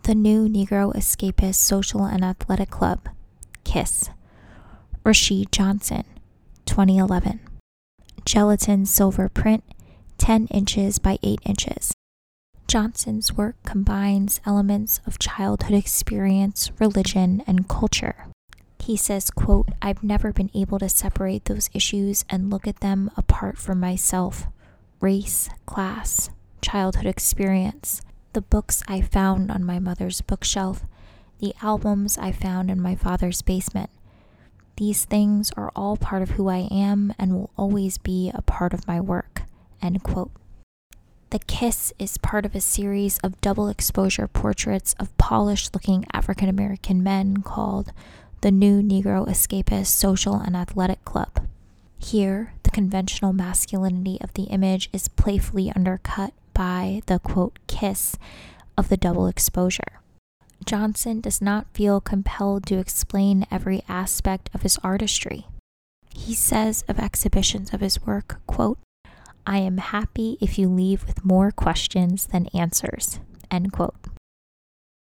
The New Negro Escapist Social and Athletic Club, KISS. Rashid Johnson, 2011. Gelatin silver print, 10 inches by 8 inches. Johnson's work combines elements of childhood experience, religion, and culture. He says, quote, I've never been able to separate those issues and look at them apart from myself. Race, class, childhood experience, the books I found on my mother's bookshelf, the albums I found in my father's basement. These things are all part of who I am and will always be a part of my work. End quote. The Kiss is part of a series of double exposure portraits of polished looking African American men called the New Negro Escapist Social and Athletic Club. Here, conventional masculinity of the image is playfully undercut by the quote kiss of the double exposure. Johnson does not feel compelled to explain every aspect of his artistry. He says of exhibitions of his work, quote, I am happy if you leave with more questions than answers. End quote.